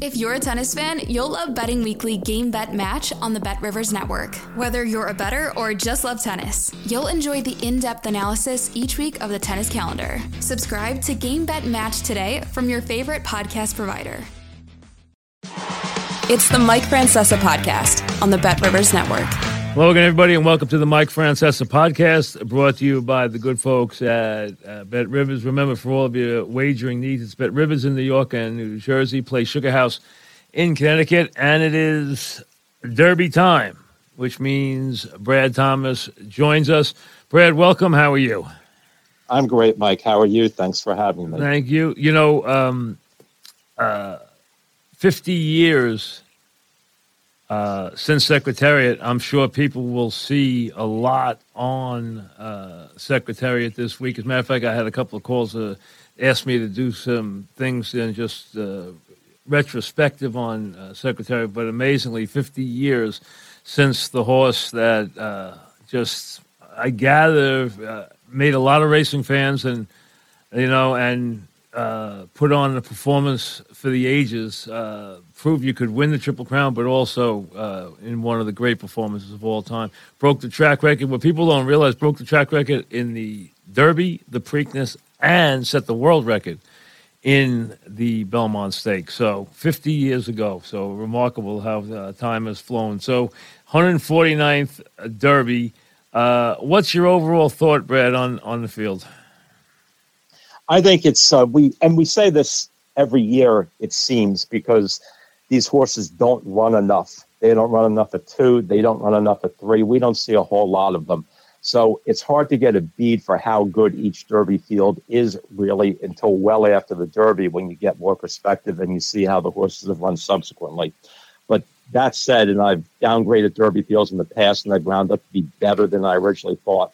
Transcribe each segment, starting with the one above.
If you're a tennis fan, you'll love Betting Weekly Game Bet Match on the Bet Rivers Network. Whether you're a better or just love tennis, you'll enjoy the in depth analysis each week of the tennis calendar. Subscribe to Game Bet Match today from your favorite podcast provider. It's the Mike Francesa podcast on the Bet Rivers Network. Hello again, everybody, and welcome to the Mike Francesa podcast, brought to you by the good folks at uh, Bet Rivers. Remember, for all of your wagering needs, it's Bet Rivers in New York and New Jersey. Play Sugar House in Connecticut, and it is Derby time, which means Brad Thomas joins us. Brad, welcome. How are you? I'm great, Mike. How are you? Thanks for having me. Thank you. You know, um, uh, 50 years uh, since Secretariat, I'm sure people will see a lot on uh, Secretariat this week. As a matter of fact, I had a couple of calls that asked me to do some things in just uh, retrospective on uh, Secretariat, but amazingly, 50 years since the horse that uh, just, I gather, uh, made a lot of racing fans and, you know, and uh, put on a performance for the ages, prove you could win the Triple Crown, but also uh, in one of the great performances of all time. Broke the track record. What people don't realize, broke the track record in the Derby, the Preakness, and set the world record in the Belmont Stakes. So 50 years ago. So remarkable how uh, time has flown. So 149th Derby. Uh, what's your overall thought, Brad, on, on the field? I think it's uh, we and we say this every year. It seems because these horses don't run enough. They don't run enough at two. They don't run enough at three. We don't see a whole lot of them. So it's hard to get a bead for how good each Derby field is really until well after the Derby when you get more perspective and you see how the horses have run subsequently. But that said, and I've downgraded Derby fields in the past and they've wound up to be better than I originally thought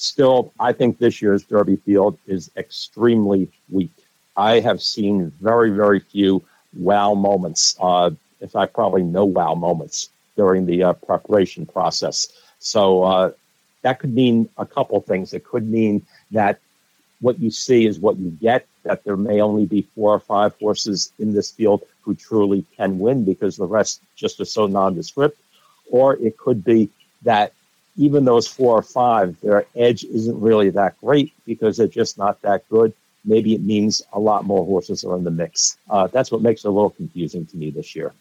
still, I think this year's Derby field is extremely weak. I have seen very, very few wow moments. Uh, in fact, probably no wow moments during the uh, preparation process. So uh, that could mean a couple things. It could mean that what you see is what you get, that there may only be four or five horses in this field who truly can win because the rest just are so nondescript. Or it could be that even those four or five, their edge isn't really that great because they're just not that good. Maybe it means a lot more horses are in the mix. Uh, that's what makes it a little confusing to me this year.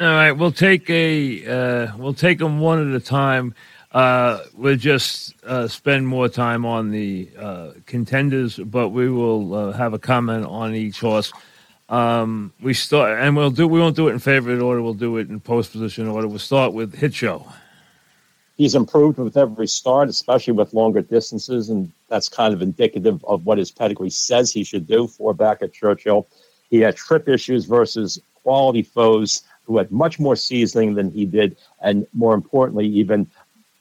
All right, we'll take a uh, we'll take them one at a time. Uh, we'll just uh, spend more time on the uh, contenders, but we will uh, have a comment on each horse. Um, we start, and we'll do. We won't do it in favorite order. We'll do it in post position order. We'll start with Hit Show he's improved with every start, especially with longer distances, and that's kind of indicative of what his pedigree says he should do. For back at Churchill, he had trip issues versus quality foes who had much more seasoning than he did, and more importantly, even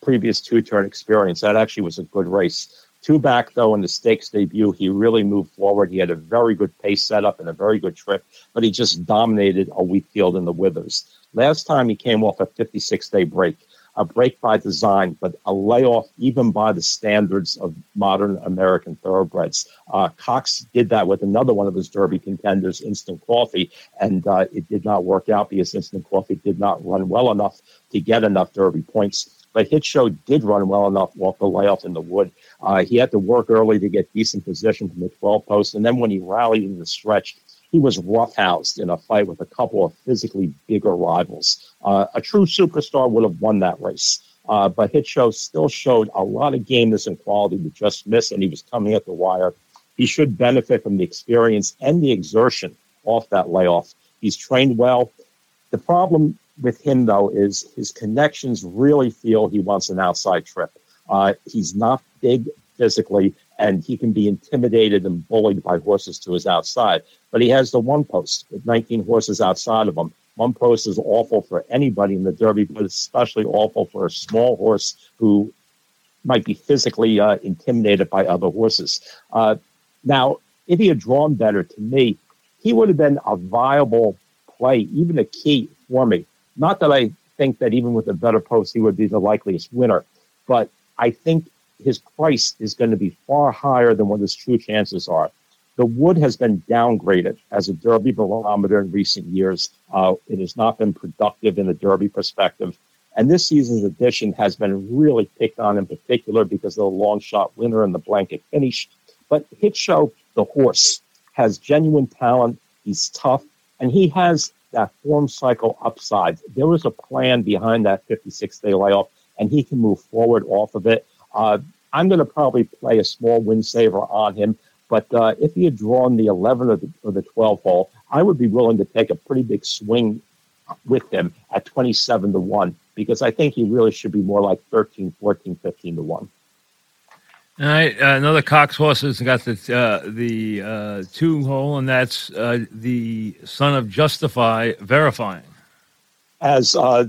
previous two-turn experience. That actually was a good race. Two back though in the stakes debut, he really moved forward. He had a very good pace setup and a very good trip, but he just dominated a weak field in the withers. Last time he came off a 56 day break a break by design, but a layoff even by the standards of modern American thoroughbreds. Uh, Cox did that with another one of his Derby contenders, Instant Coffee, and uh, it did not work out because Instant Coffee did not run well enough to get enough Derby points. But Hit Show did run well enough off the layoff in the wood. Uh, he had to work early to get decent position from the 12 post, and then when he rallied in the stretch, he was roughhoused in a fight with a couple of physically bigger rivals. Uh, a true superstar would have won that race. Uh, but Hit Show still showed a lot of gameness and quality to just miss, and he was coming at the wire. He should benefit from the experience and the exertion off that layoff. He's trained well. The problem with him, though, is his connections really feel he wants an outside trip. Uh, he's not big physically, and he can be intimidated and bullied by horses to his outside. But he has the one post with 19 horses outside of him. One post is awful for anybody in the Derby, but especially awful for a small horse who might be physically uh, intimidated by other horses. Uh, now, if he had drawn better, to me, he would have been a viable play, even a key for me. Not that I think that even with a better post, he would be the likeliest winner, but I think his price is going to be far higher than what his true chances are. The wood has been downgraded as a Derby barometer in recent years. Uh, it has not been productive in the Derby perspective. And this season's edition has been really picked on in particular because of the long shot winner and the blanket finish. But Hit Show, the horse, has genuine talent. He's tough, and he has that form cycle upside. There was a plan behind that 56 day layoff, and he can move forward off of it. Uh, I'm going to probably play a small win saver on him. But uh, if he had drawn the 11 or the, or the 12 hole, I would be willing to take a pretty big swing with him at 27 to 1 because I think he really should be more like 13, 14, 15 to 1. All right, uh, another Cox horse has got the uh, the uh, two hole, and that's uh, the son of Justify verifying. As uh,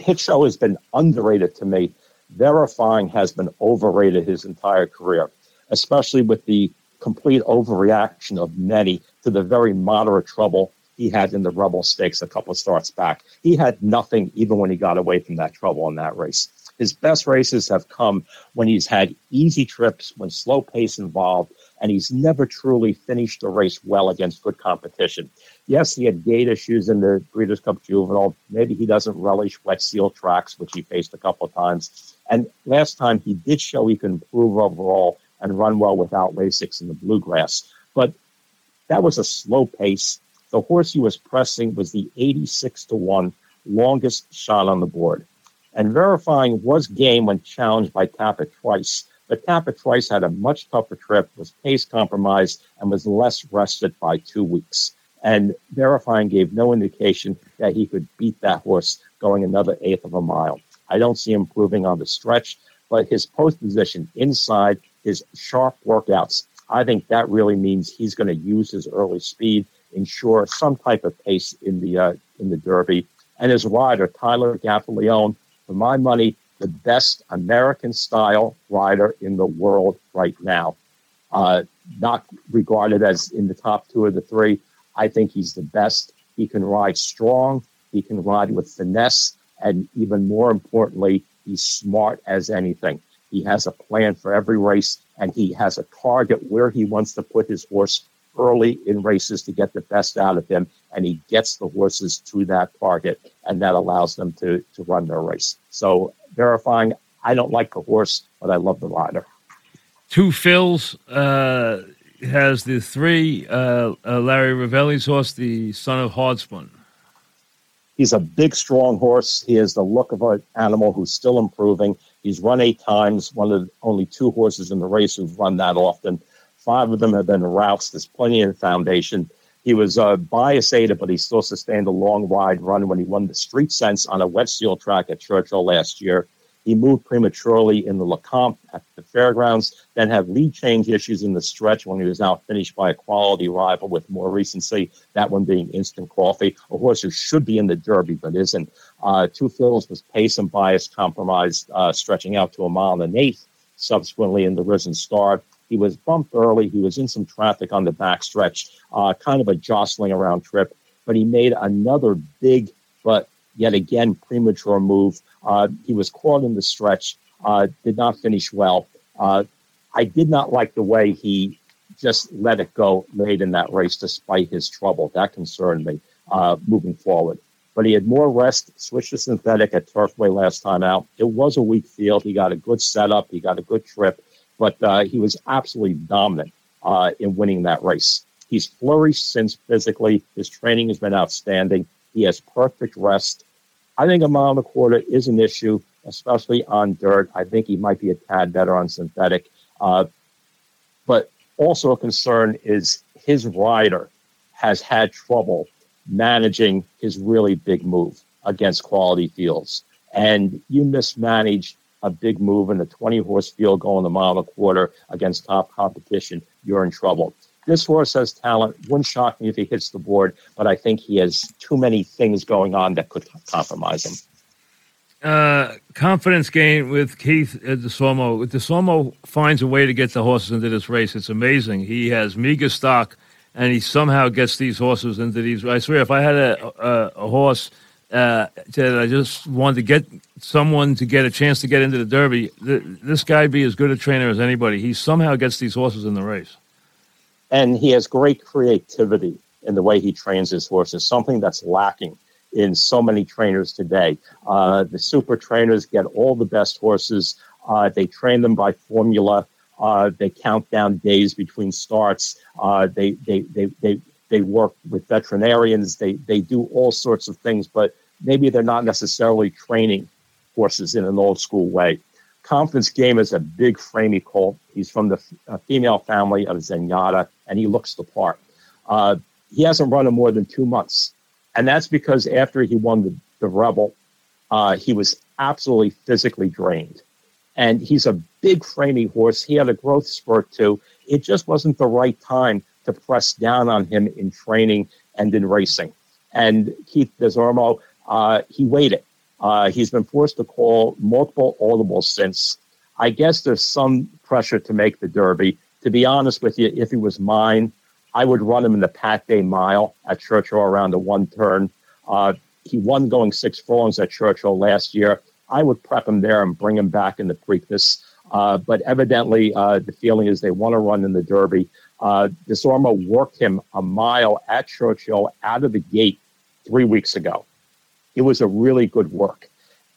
Hit Show has been underrated to me, verifying has been overrated his entire career, especially with the complete overreaction of many to the very moderate trouble he had in the Rebel Stakes a couple of starts back. He had nothing even when he got away from that trouble in that race. His best races have come when he's had easy trips, when slow pace involved, and he's never truly finished the race well against good competition. Yes, he had gait issues in the Breeders' Cup Juvenile. Maybe he doesn't relish wet seal tracks, which he faced a couple of times. And last time he did show he could improve overall and run well without Lasix in the bluegrass. But that was a slow pace. The horse he was pressing was the 86 to 1 longest shot on the board. And verifying was game when challenged by Tapit Trice. But Tapit Trice had a much tougher trip, was pace compromised, and was less rested by two weeks. And verifying gave no indication that he could beat that horse going another eighth of a mile. I don't see him improving on the stretch, but his post position inside his sharp workouts. I think that really means he's going to use his early speed, ensure some type of pace in the uh, in the Derby. And his rider, Tyler Gaffalione, for my money, the best American style rider in the world right now. Uh, not regarded as in the top two or the three. I think he's the best. He can ride strong. He can ride with finesse. And even more importantly, he's smart as anything. He has a plan for every race, and he has a target where he wants to put his horse early in races to get the best out of him, and he gets the horses to that target, and that allows them to to run their race. So verifying, I don't like the horse, but I love the rider. Two Phils. uh, has the three uh, uh, Larry Rivelli's horse, the son of Hardspun. He's a big, strong horse. He has the look of an animal who's still improving. He's run eight times, one of the only two horses in the race who've run that often. Five of them have been routes. There's plenty of foundation. He was uh, bias Ada, but he still sustained a long wide run when he won the Street Sense on a wet seal track at Churchill last year. He moved prematurely in the Lecomte at fairgrounds, then had lead change issues in the stretch when he was outfinished by a quality rival with more recency, that one being Instant Coffee, a horse who should be in the Derby but isn't. Uh, Two Phils was pace and bias compromised, uh, stretching out to a mile and an eighth. Subsequently, in the Risen Star, he was bumped early. He was in some traffic on the backstretch, uh, kind of a jostling around trip, but he made another big but yet again premature move. Uh, he was caught in the stretch, uh, did not finish well. Uh, I did not like the way he just let it go late in that race despite his trouble. That concerned me uh, moving forward. But he had more rest, switched to synthetic at Turfway last time out. It was a weak field. He got a good setup, he got a good trip, but uh, he was absolutely dominant uh, in winning that race. He's flourished since physically. His training has been outstanding. He has perfect rest. I think a mile and a quarter is an issue, especially on dirt. I think he might be a tad better on synthetic. Uh, but also a concern is his rider has had trouble managing his really big move against quality fields. And you mismanage a big move in a 20 horse field going a mile and a quarter against top competition, you're in trouble. This horse has talent. Wouldn't shock me if he hits the board, but I think he has too many things going on that could compromise him. Uh, Confidence Game with Keith Desormeaux. Desormeaux finds a way to get the horses into this race. It's amazing. He has meager stock, and he somehow gets these horses into these. I swear, if I had a a, a horse uh, that I just wanted to get someone to get a chance to get into the Derby, th- this guy be as good a trainer as anybody. He somehow gets these horses in the race, and he has great creativity in the way he trains his horses. Something that's lacking in so many trainers today. Uh, the super trainers get all the best horses. Uh, they train them by formula. Uh, they count down days between starts. Uh, they, they, they, they, they work with veterinarians. They, they do all sorts of things, but maybe they're not necessarily training horses in an old school way. Confidence Game is a big framey colt. He's from the uh, female family of Zenyatta, and he looks the part. Uh, he hasn't run in more than two months. And that's because after he won the, the Rebel, uh, he was absolutely physically drained. And he's a big framey horse. He had a growth spurt too. It just wasn't the right time to press down on him in training and in racing. And Keith Desormeaux, uh, he waited. Uh, he's been forced to call multiple audibles since. I guess there's some pressure to make the Derby. To be honest with you, if he was mine, I would run him in the Pat Day Mile at Churchill around the one turn. Uh, he won going six furlongs at Churchill last year. I would prep him there and bring him back in the Preakness. Uh, but evidently, uh, the feeling is they want to run in the Derby. Uh, worked him a mile at Churchill out of the gate three weeks ago. It was a really good work.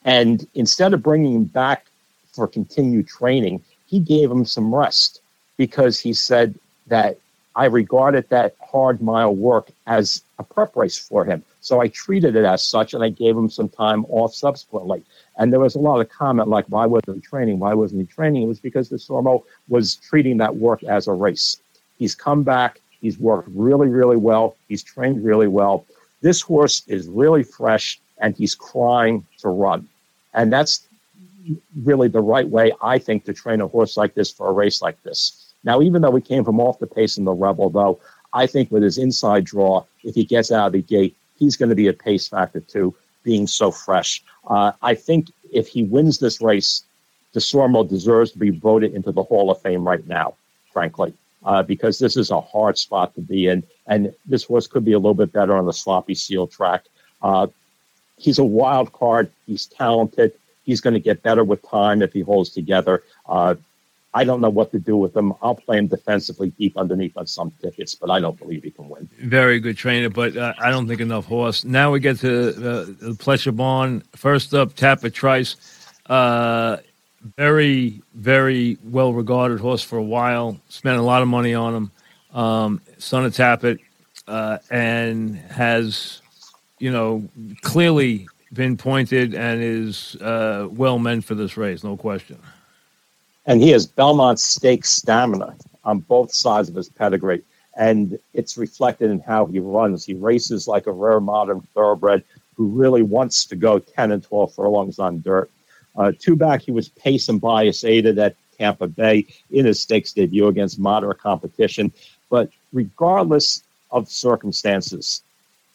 And instead of bringing him back for continued training, he gave him some rest because he said that I regarded that hard mile work as a prep race for him. So I treated it as such and I gave him some time off subsequently. And there was a lot of comment like, why wasn't he training? Why wasn't he training? It was because Desormeaux was treating that work as a race. He's come back. He's worked really, really well. He's trained really well. This horse is really fresh and he's crying to run. And that's really the right way, I think, to train a horse like this for a race like this. Now, even though we came from off the pace in the Rebel, though, I think with his inside draw, if he gets out of the gate, he's going to be a pace factor too, being so fresh. Uh, I think if he wins this race, Desormeaux deserves to be voted into the Hall of Fame right now, frankly, uh, because this is a hard spot to be in. And this horse could be a little bit better on the sloppy seal track. Uh, he's a wild card. He's talented. He's going to get better with time if he holds together. Uh, I don't know what to do with him. I'll play him defensively deep underneath on some tickets, but I don't believe he can win. Very good trainer, but uh, I don't think enough horse. Now we get to uh, the Pletcher Barn. First up, Tapit Trice. Uh, very, very well regarded horse for a while. Spent a lot of money on him. Um, son of Tapit, uh, and has, you know, clearly been pointed and is uh, well meant for this race, no question and he has Belmont Stakes stamina on both sides of his pedigree. And it's reflected in how he runs. He races like a rare modern thoroughbred who really wants to go 10 and 12 furlongs on dirt. Uh, two back, he was pace and bias aided at Tampa Bay in his stakes debut against moderate competition. But regardless of circumstances,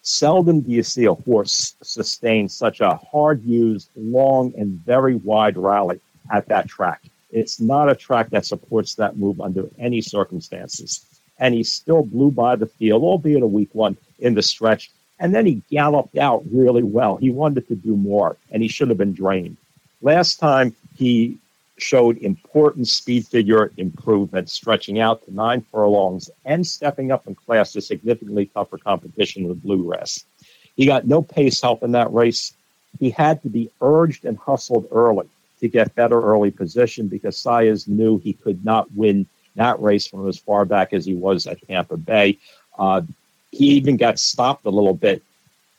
seldom do you see a horse sustain such a hard used, long, and very wide rally at that track. It's not a track that supports that move under any circumstances. And he still blew by the field, albeit a weak one in the stretch. And then he galloped out really well. He wanted to do more, and he should have been drained. Last time, he showed important speed figure improvement, stretching out to nine furlongs and stepping up in class to significantly tougher competition with bluegrass. He got no pace help in that race. He had to be urged and hustled early to get better early position because Saez knew he could not win that race from as far back as he was at Tampa Bay. Uh, he even got stopped a little bit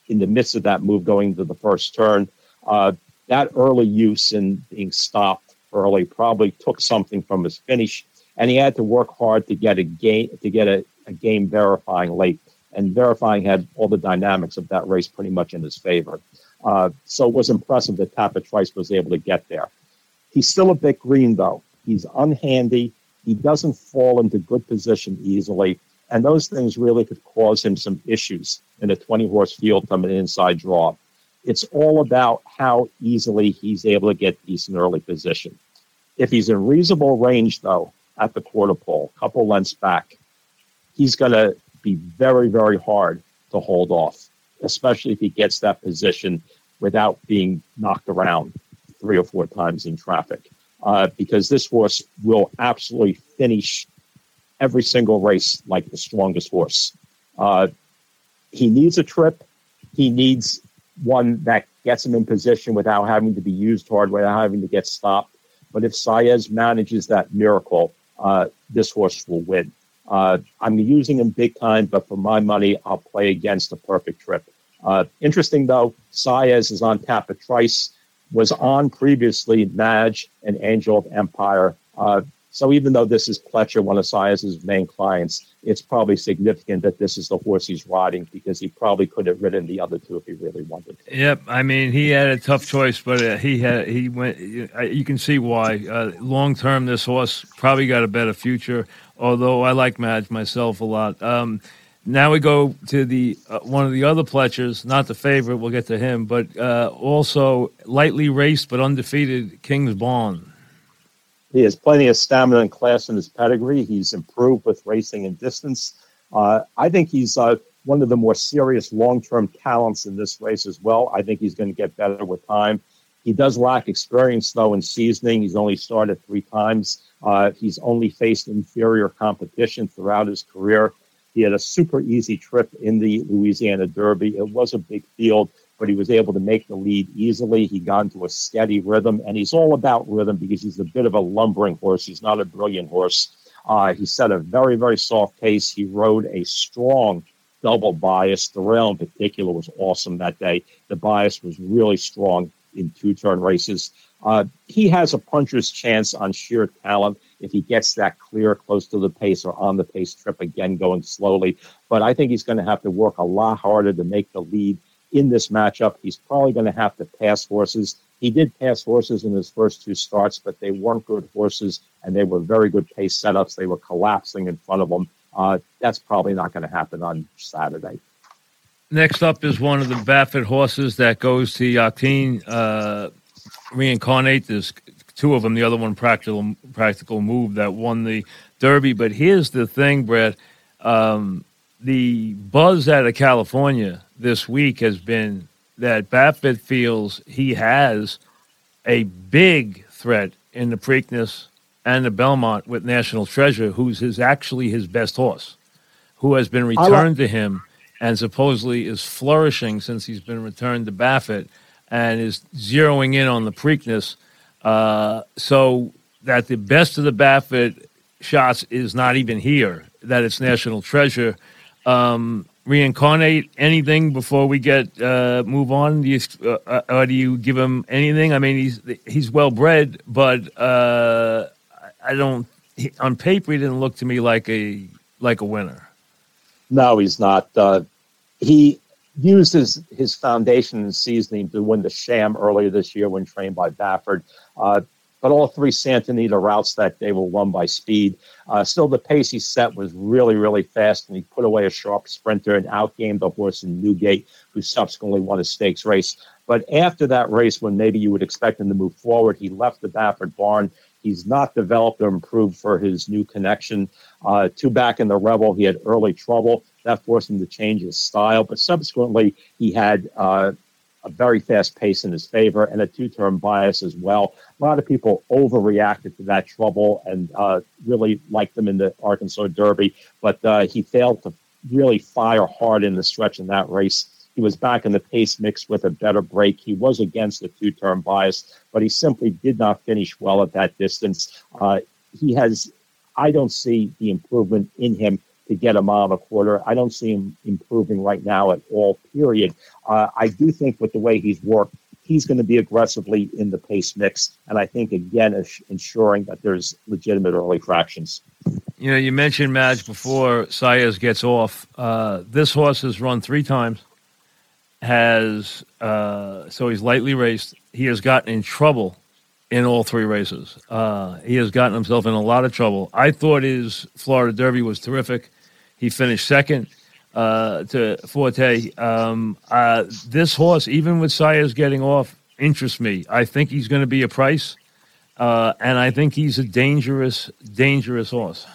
in the midst of that move going to the first turn. Uh, that early use and being stopped early probably took something from his finish, and he had to work hard to get a game to get a, a game verifying late. And verifying had all the dynamics of that race pretty much in his favor. Uh, so it was impressive that Tapit Trice was able to get there. He's still a bit green, though. He's unhandy. He doesn't fall into good position easily. And those things really could cause him some issues in a 20 horse field from an inside draw. It's all about how easily he's able to get decent early position. If he's in reasonable range, though, at the quarter pole, a couple lengths back, he's going to be very, very hard to hold off, especially if he gets that position without being knocked around three or four times in traffic. Uh, because this horse will absolutely finish every single race like the strongest horse. Uh, he needs a trip. He needs one that gets him in position without having to be used hard, without having to get stopped. But if Saez manages that miracle, uh, this horse will win. Uh, I'm using him big time, but for my money, I'll play against a perfect trip. Uh, interesting though, Saez is on Tapit Trice, was on previously Mage and Angel of Empire. Uh, so even though this is Pletcher, one of Saez's main clients, it's probably significant that this is the horse he's riding because he probably could have ridden the other two if he really wanted. To. Yep, I mean he had a tough choice, but uh, he had he went. You can see why. Uh, Long term, this horse probably got a better future. Although I like Mage myself a lot. Um, now we go to the uh, one of the other Pletchers, not the favorite. We'll get to him, but uh, also lightly raced but undefeated Kingsbarns. He has plenty of stamina and class in his pedigree. He's improved with racing and distance. Uh, I think he's uh, one of the more serious long term talents in this race as well. I think he's going to get better with time. He does lack experience, though, in seasoning. He's only started three times. Uh, he's only faced inferior competition throughout his career. He had a super easy trip in the Louisiana Derby. It was a big field, but he was able to make the lead easily. He got into a steady rhythm, and he's all about rhythm because he's a bit of a lumbering horse. He's not a brilliant horse. Uh, he set a very, very soft pace. He rode a strong double bias. The rail in particular was awesome that day. The bias was really strong in two turn races. Uh, he has a puncher's chance on sheer talent if he gets that clear close to the pace or on the pace trip again going slowly. But I think he's going to have to work a lot harder to make the lead in this matchup. He's probably going to have to pass horses. He did pass horses in his first two starts, but they weren't good horses, and they were very good pace setups. They were collapsing in front of him. Uh, that's probably not going to happen on Saturday. Next up is one of the Baffert horses that goes to Yakteen uh, reincarnate. There's two of them. The other one, practical practical move, that won the Derby. But here's the thing, Brett. Um, the buzz out of California this week has been that Baffert feels he has a big threat in the Preakness and the Belmont with National Treasure, who's his actually his best horse, who has been returned like- to him and supposedly is flourishing since he's been returned to Baffert and is zeroing in on the Preakness. Uh, so that the best of the Baffert shots is not even here, that it's National Treasure. Um, reincarnate anything before we get uh, move on? Do you, uh, or do you give him anything? I mean, he's he's well bred, but uh, I don't. He, on paper, he didn't look to me like a like a winner. No, he's not. Uh, he used his his foundation and seasoning to win the Sham earlier this year when trained by Baffert. Uh, but all three Santa Anita routes that day were won by speed. Uh, still, the pace he set was really, really fast, and he put away a sharp sprinter and outgamed the horse in Newgate, who subsequently won a stakes race. But after that race, when maybe you would expect him to move forward, he left the Baffert barn. He's not developed or improved for his new connection. Uh, two back in the Rebel, he had early trouble. That forced him to change his style, but subsequently he had uh, a very fast pace in his favor and a two turn bias as well. A lot of people overreacted to that trouble and uh, really liked them in the Arkansas Derby, but uh, he failed to really fire hard in the stretch in that race. He was back in the pace mix with a better break. He was against the two turn bias, but he simply did not finish well at that distance. Uh, he has, I don't see the improvement in him to get a mile and a quarter. I don't see him improving right now at all, period. Uh, I do think with the way he's worked, he's going to be aggressively in the pace mix. And I think, again, ensuring that there's legitimate early fractions. You know, you mentioned Mage before Saez gets off. Uh, this horse has run three times, has uh, so he's lightly raced. He has gotten in trouble in all three races. Uh, he has gotten himself in a lot of trouble. I thought his Florida Derby was terrific. He finished second. uh, to Forte. Um, uh, this horse, even with Saez getting off, interests me. I think he's going to be a price, uh, and I think he's a dangerous, dangerous horse.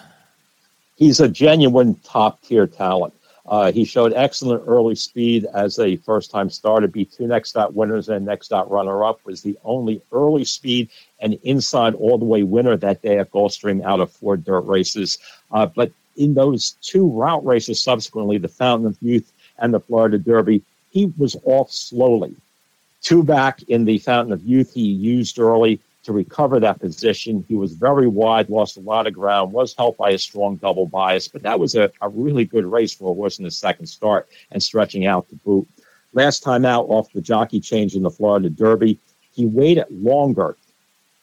He's a genuine top tier talent. Uh, he showed excellent early speed as a first time starter, beat two next dot winners and next dot runner up, was the only early speed and inside all the way winner that day at Gulfstream out of four dirt races. Uh, but in those two route races subsequently, the Fountain of Youth and the Florida Derby, he was off slowly. Two back in the Fountain of Youth, he used early to recover that position. He was very wide, lost a lot of ground, was helped by a strong double bias, but that was a, a really good race for a horse in the second start and stretching out the boot. Last time out off the jockey change in the Florida Derby, he waited longer,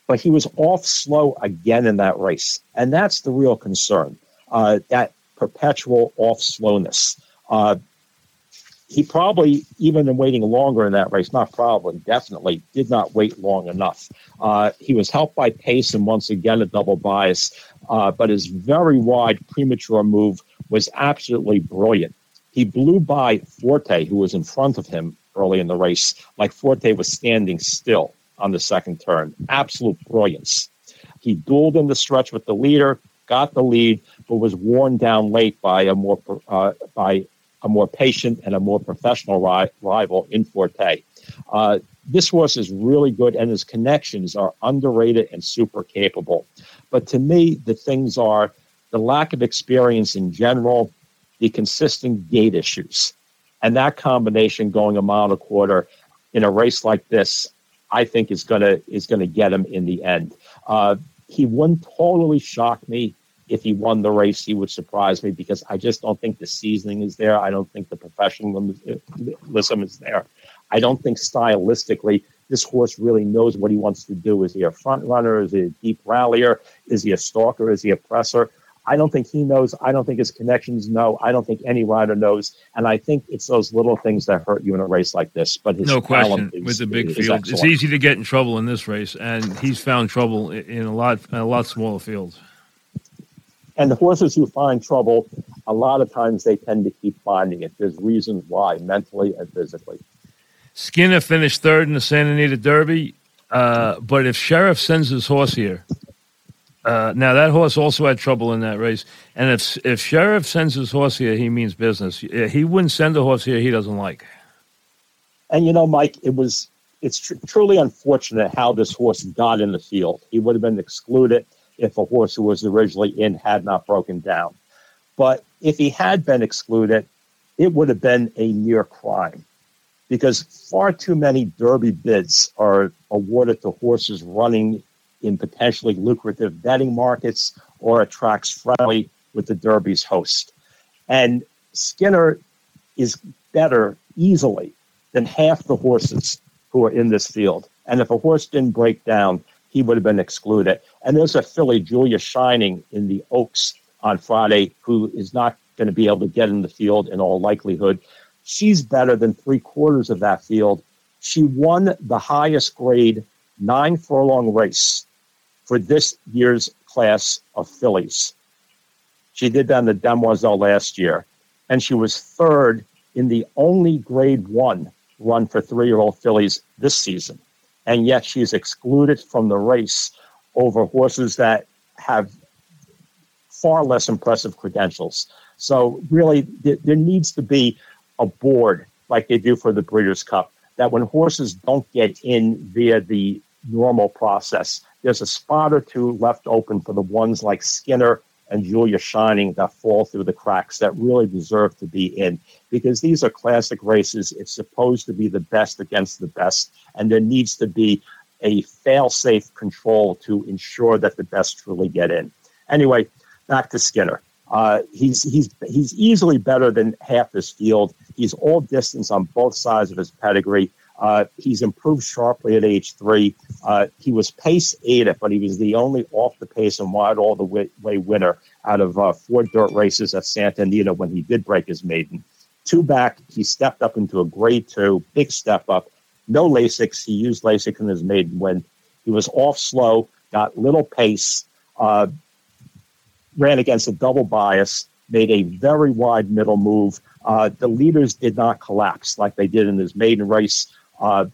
but he was off slow again in that race. And that's the real concern uh, that perpetual off slowness. Uh, he probably, even in waiting longer in that race, not probably, definitely did not wait long enough. Uh, he was helped by pace and once again a double bias, uh, but his very wide premature move was absolutely brilliant. He blew by Forte, who was in front of him early in the race, like Forte was standing still on the second turn. Absolute brilliance. He dueled in the stretch with the leader, got the lead, but was worn down late by a more uh, by a more patient and a more professional ri- rival in Forte. Uh, this horse is really good, and his connections are underrated and super capable. But to me, the things are the lack of experience in general, the consistent gait issues, and that combination going a mile and a quarter in a race like this, I think is gonna is gonna get him in the end. Uh, he wouldn't totally shock me if he won the race, he would surprise me because I just don't think the seasoning is there. I don't think the professionalism is there. I don't think stylistically this horse really knows what he wants to do. Is he a front runner? Is he a deep rallier? Is he a stalker? Is he a presser? I don't think he knows. I don't think his connections know. I don't think any rider knows. And I think it's those little things that hurt you in a race like this. But his no question is, with the big field, it's easy to get in trouble in this race, and he's found trouble in a lot, in a lot smaller fields. And the horses who find trouble, a lot of times they tend to keep finding it. There's reasons why, mentally and physically. Skinner finished third in the Santa Anita Derby, uh, but if Shirreffs sends his horse here, uh, now that horse also had trouble in that race, and if if Shirreffs sends his horse here, he means business. He wouldn't send a horse here he doesn't like. And you know, Mike, it was it's tr- truly unfortunate how this horse got in the field. He would have been excluded if a horse who was originally in had not broken down. But if he had been excluded, it would have been a near crime because far too many Derby bids are awarded to horses running in potentially lucrative betting markets or at tracks friendly with the Derby's host. And Skinner is better easily than half the horses who are in this field. And if a horse didn't break down, he would have been excluded. And there's a filly, Julia Shining, in the Oaks on Friday, who is not going to be able to get in the field in all likelihood. She's better than three quarters of that field. She won the highest grade nine furlong race for this year's class of fillies. She did that in the Demoiselle last year, and she was third in the only grade one run for three year old fillies this season and yet she's excluded from the race over horses that have far less impressive credentials. So really, th- there needs to be a board like they do for the Breeders' Cup that when horses don't get in via the normal process, there's a spot or two left open for the ones like Skinner and Julia Shining that fall through the cracks that really deserve to be in because these are classic races. It's supposed to be the best against the best, and there needs to be a fail-safe control to ensure that the best truly get in. Anyway, back to Skinner. Uh, he's he's he's easily better than half his field. He's all distance on both sides of his pedigree. Uh, he's improved sharply at age three. Uh, he was pace eighth, but he was the only off the pace and wide all the way, winner out of uh, four dirt races at Santa Anita when he did break his maiden. Two back, he stepped up into a grade two, big step up. No Lasix. He used Lasix in his maiden when he was off slow, got little pace, uh, ran against a double bias, made a very wide middle move. Uh, the leaders did not collapse like they did in his maiden race. Uh,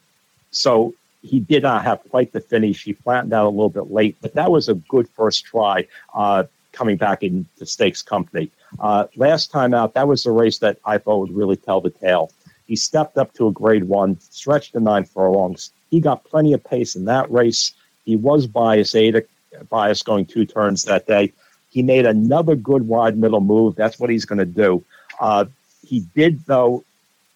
so he did not have quite the finish. He flattened out a little bit late, but that was a good first try uh, coming back in the stakes company. Uh, last time out, that was the race that I thought would really tell the tale. He stepped up to a grade one, stretched the nine furlongs. He got plenty of pace in that race. He was bias eight, bias going two turns that day. He made another good wide middle move. That's what he's going to do. Uh, he did, though,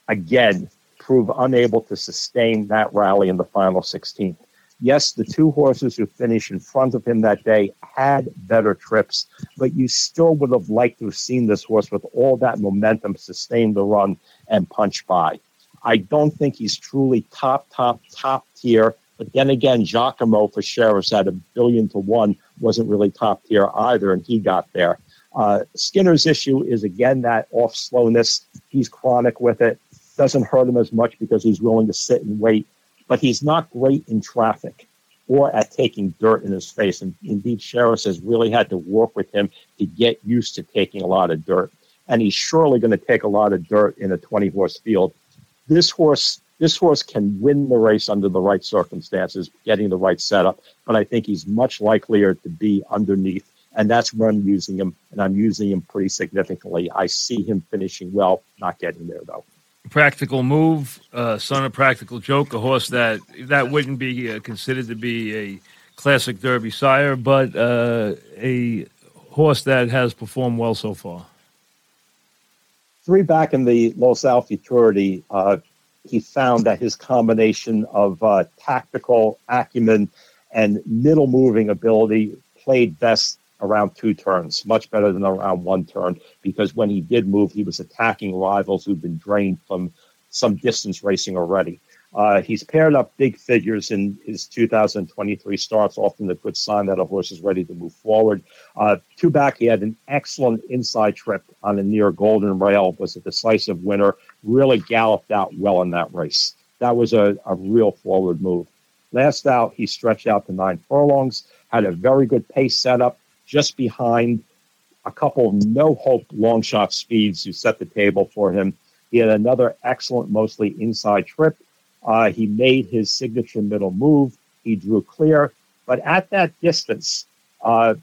again, prove unable to sustain that rally in the final 16. Yes, the two horses who finished in front of him that day had better trips, but you still would have liked to have seen this horse with all that momentum sustain the run and punch by. I don't think he's truly top, top, top tier. But then again, Giacomo for Shirreffs at a billion to one wasn't really top tier either, and he got there. Uh, Skinner's issue is again that off slowness. He's chronic with it. Doesn't hurt him as much because he's willing to sit and wait but he's not great in traffic or at taking dirt in his face. And indeed, Shirreffs has really had to work with him to get used to taking a lot of dirt. And he's surely going to take a lot of dirt in a 20 horse field. This horse, this horse can win the race under the right circumstances, getting the right setup. But I think he's much likelier to be underneath. And that's where I'm using him. And I'm using him pretty significantly. I see him finishing well, not getting there though practical move, uh, son of practical joke, a horse that that wouldn't be uh, considered to be a classic Derby sire, but uh, a horse that has performed well so far. Three back in the Los Futurity, uh, he found that his combination of uh, tactical acumen and middle moving ability played best around two turns, much better than around one turn, because when he did move, he was attacking rivals who'd been drained from some distance racing already. Uh, he's paired up big figures in his 2023 starts, often a good sign that a horse is ready to move forward. Uh, two back, he had an excellent inside trip on a near golden rail, was a decisive winner, really galloped out well in that race. That was a, a real forward move. Last out, he stretched out to nine furlongs, had a very good pace setup, just behind a couple of no hope long shot speeds who set the table for him. He had another excellent, mostly inside trip. Uh, he made his signature middle move. He drew clear, but at that distance, uh,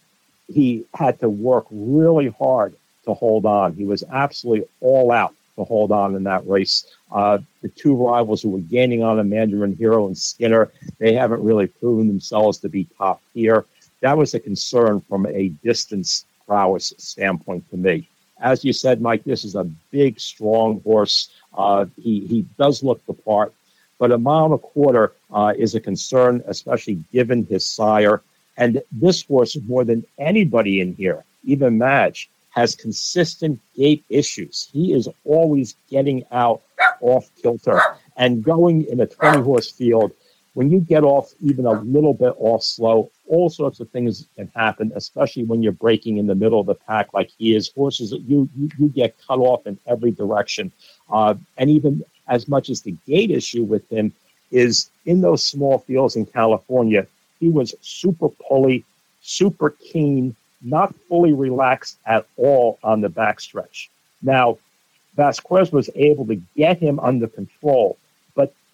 he had to work really hard to hold on. He was absolutely all out to hold on in that race. Uh, the two rivals who were gaining on him, Mandarin Hero and Skinner, they haven't really proven themselves to be top tier that was a concern from a distance prowess standpoint to me. As you said, Mike, this is a big, strong horse. Uh, he he does look the part, but a mile and a quarter uh, is a concern, especially given his sire. And this horse, more than anybody in here, even Mage, has consistent gait issues. He is always getting out off kilter and going in a 20 horse field when you get off even a little bit off slow, all sorts of things can happen, especially when you're breaking in the middle of the pack like he is. Horses, you you, you get cut off in every direction. Uh, and even as much as the gait issue with him is in those small fields in California, he was super pulley, super keen, not fully relaxed at all on the backstretch. Now, Vazquez was able to get him under control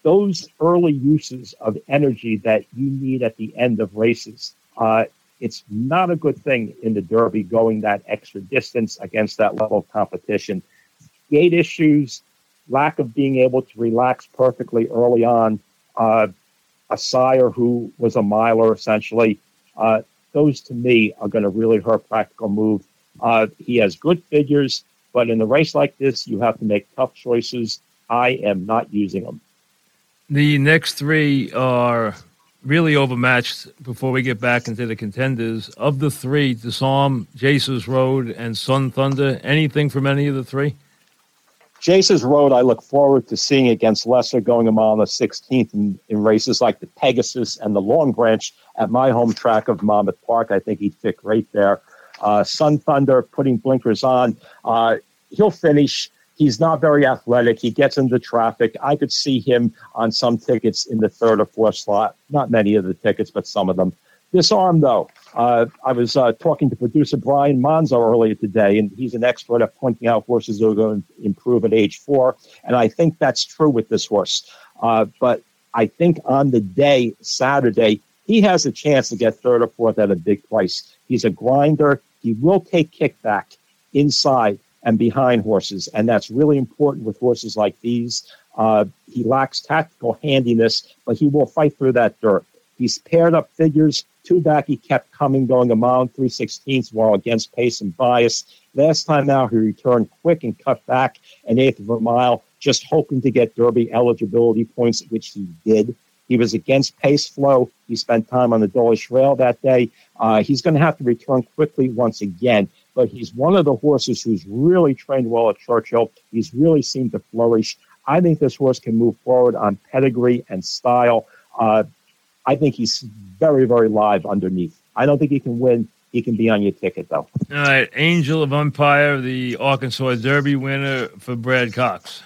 those early uses of energy that you need at the end of races. Uh, it's not a good thing in the Derby going that extra distance against that level of competition. Gate issues, lack of being able to relax perfectly early on, uh, a sire who was a miler essentially, uh, those to me are going to really hurt practical move. Uh, he has good figures, but in a race like this, you have to make tough choices. I am not using them. The next three are really overmatched before we get back into the contenders. Of the three, Disarm, Jace's Road, and Sun Thunder, anything from any of the three? Jace's Road, I look forward to seeing against Lesser going a mile on the 16th in, in races like the Pegasus and the Long Branch at my home track of Monmouth Park. I think he'd fit great there. Uh, Sun Thunder, putting blinkers on. Uh, he'll finish He's not very athletic. He gets into traffic. I could see him on some tickets in the third or fourth slot. Not many of the tickets, but some of them. Disarm, though, Uh, I was uh, talking to producer Brian Monzo earlier today, and he's an expert at pointing out horses that are going to improve at age four. And I think that's true with this horse. Uh, but I think on the day, Saturday, he has a chance to get third or fourth at a big price. He's a grinder. He will take kickback inside and behind horses, and that's really important with horses like these. Uh, he lacks tactical handiness, but he will fight through that dirt. He's paired up figures. Two back, he kept coming, going a mile and three sixteenths while against pace and bias. Last time out, he returned quick and cut back an eighth of a mile, just hoping to get Derby eligibility points, which he did. He was against pace flow. He spent time on the Dawlish Rail that day. Uh, he's going to have to return quickly once again, but he's one of the horses who's really trained well at Churchill. He's really seemed to flourish. I think this horse can move forward on pedigree and style. Uh, I think he's very, very live underneath. I don't think he can win. He can be on your ticket, though. All right. Angel of Empire, the Arkansas Derby winner for Brad Cox.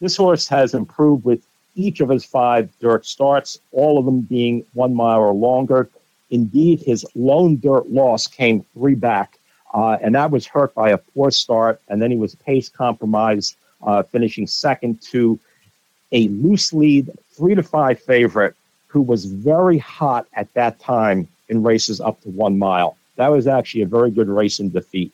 This horse has improved with each of his five dirt starts, all of them being one mile or longer. Indeed, his lone dirt loss came three back, uh, and that was hurt by a poor start. And then he was pace compromised, uh, finishing second to a loose lead, three to five favorite who was very hot at that time in races up to one mile. That was actually a very good race in defeat.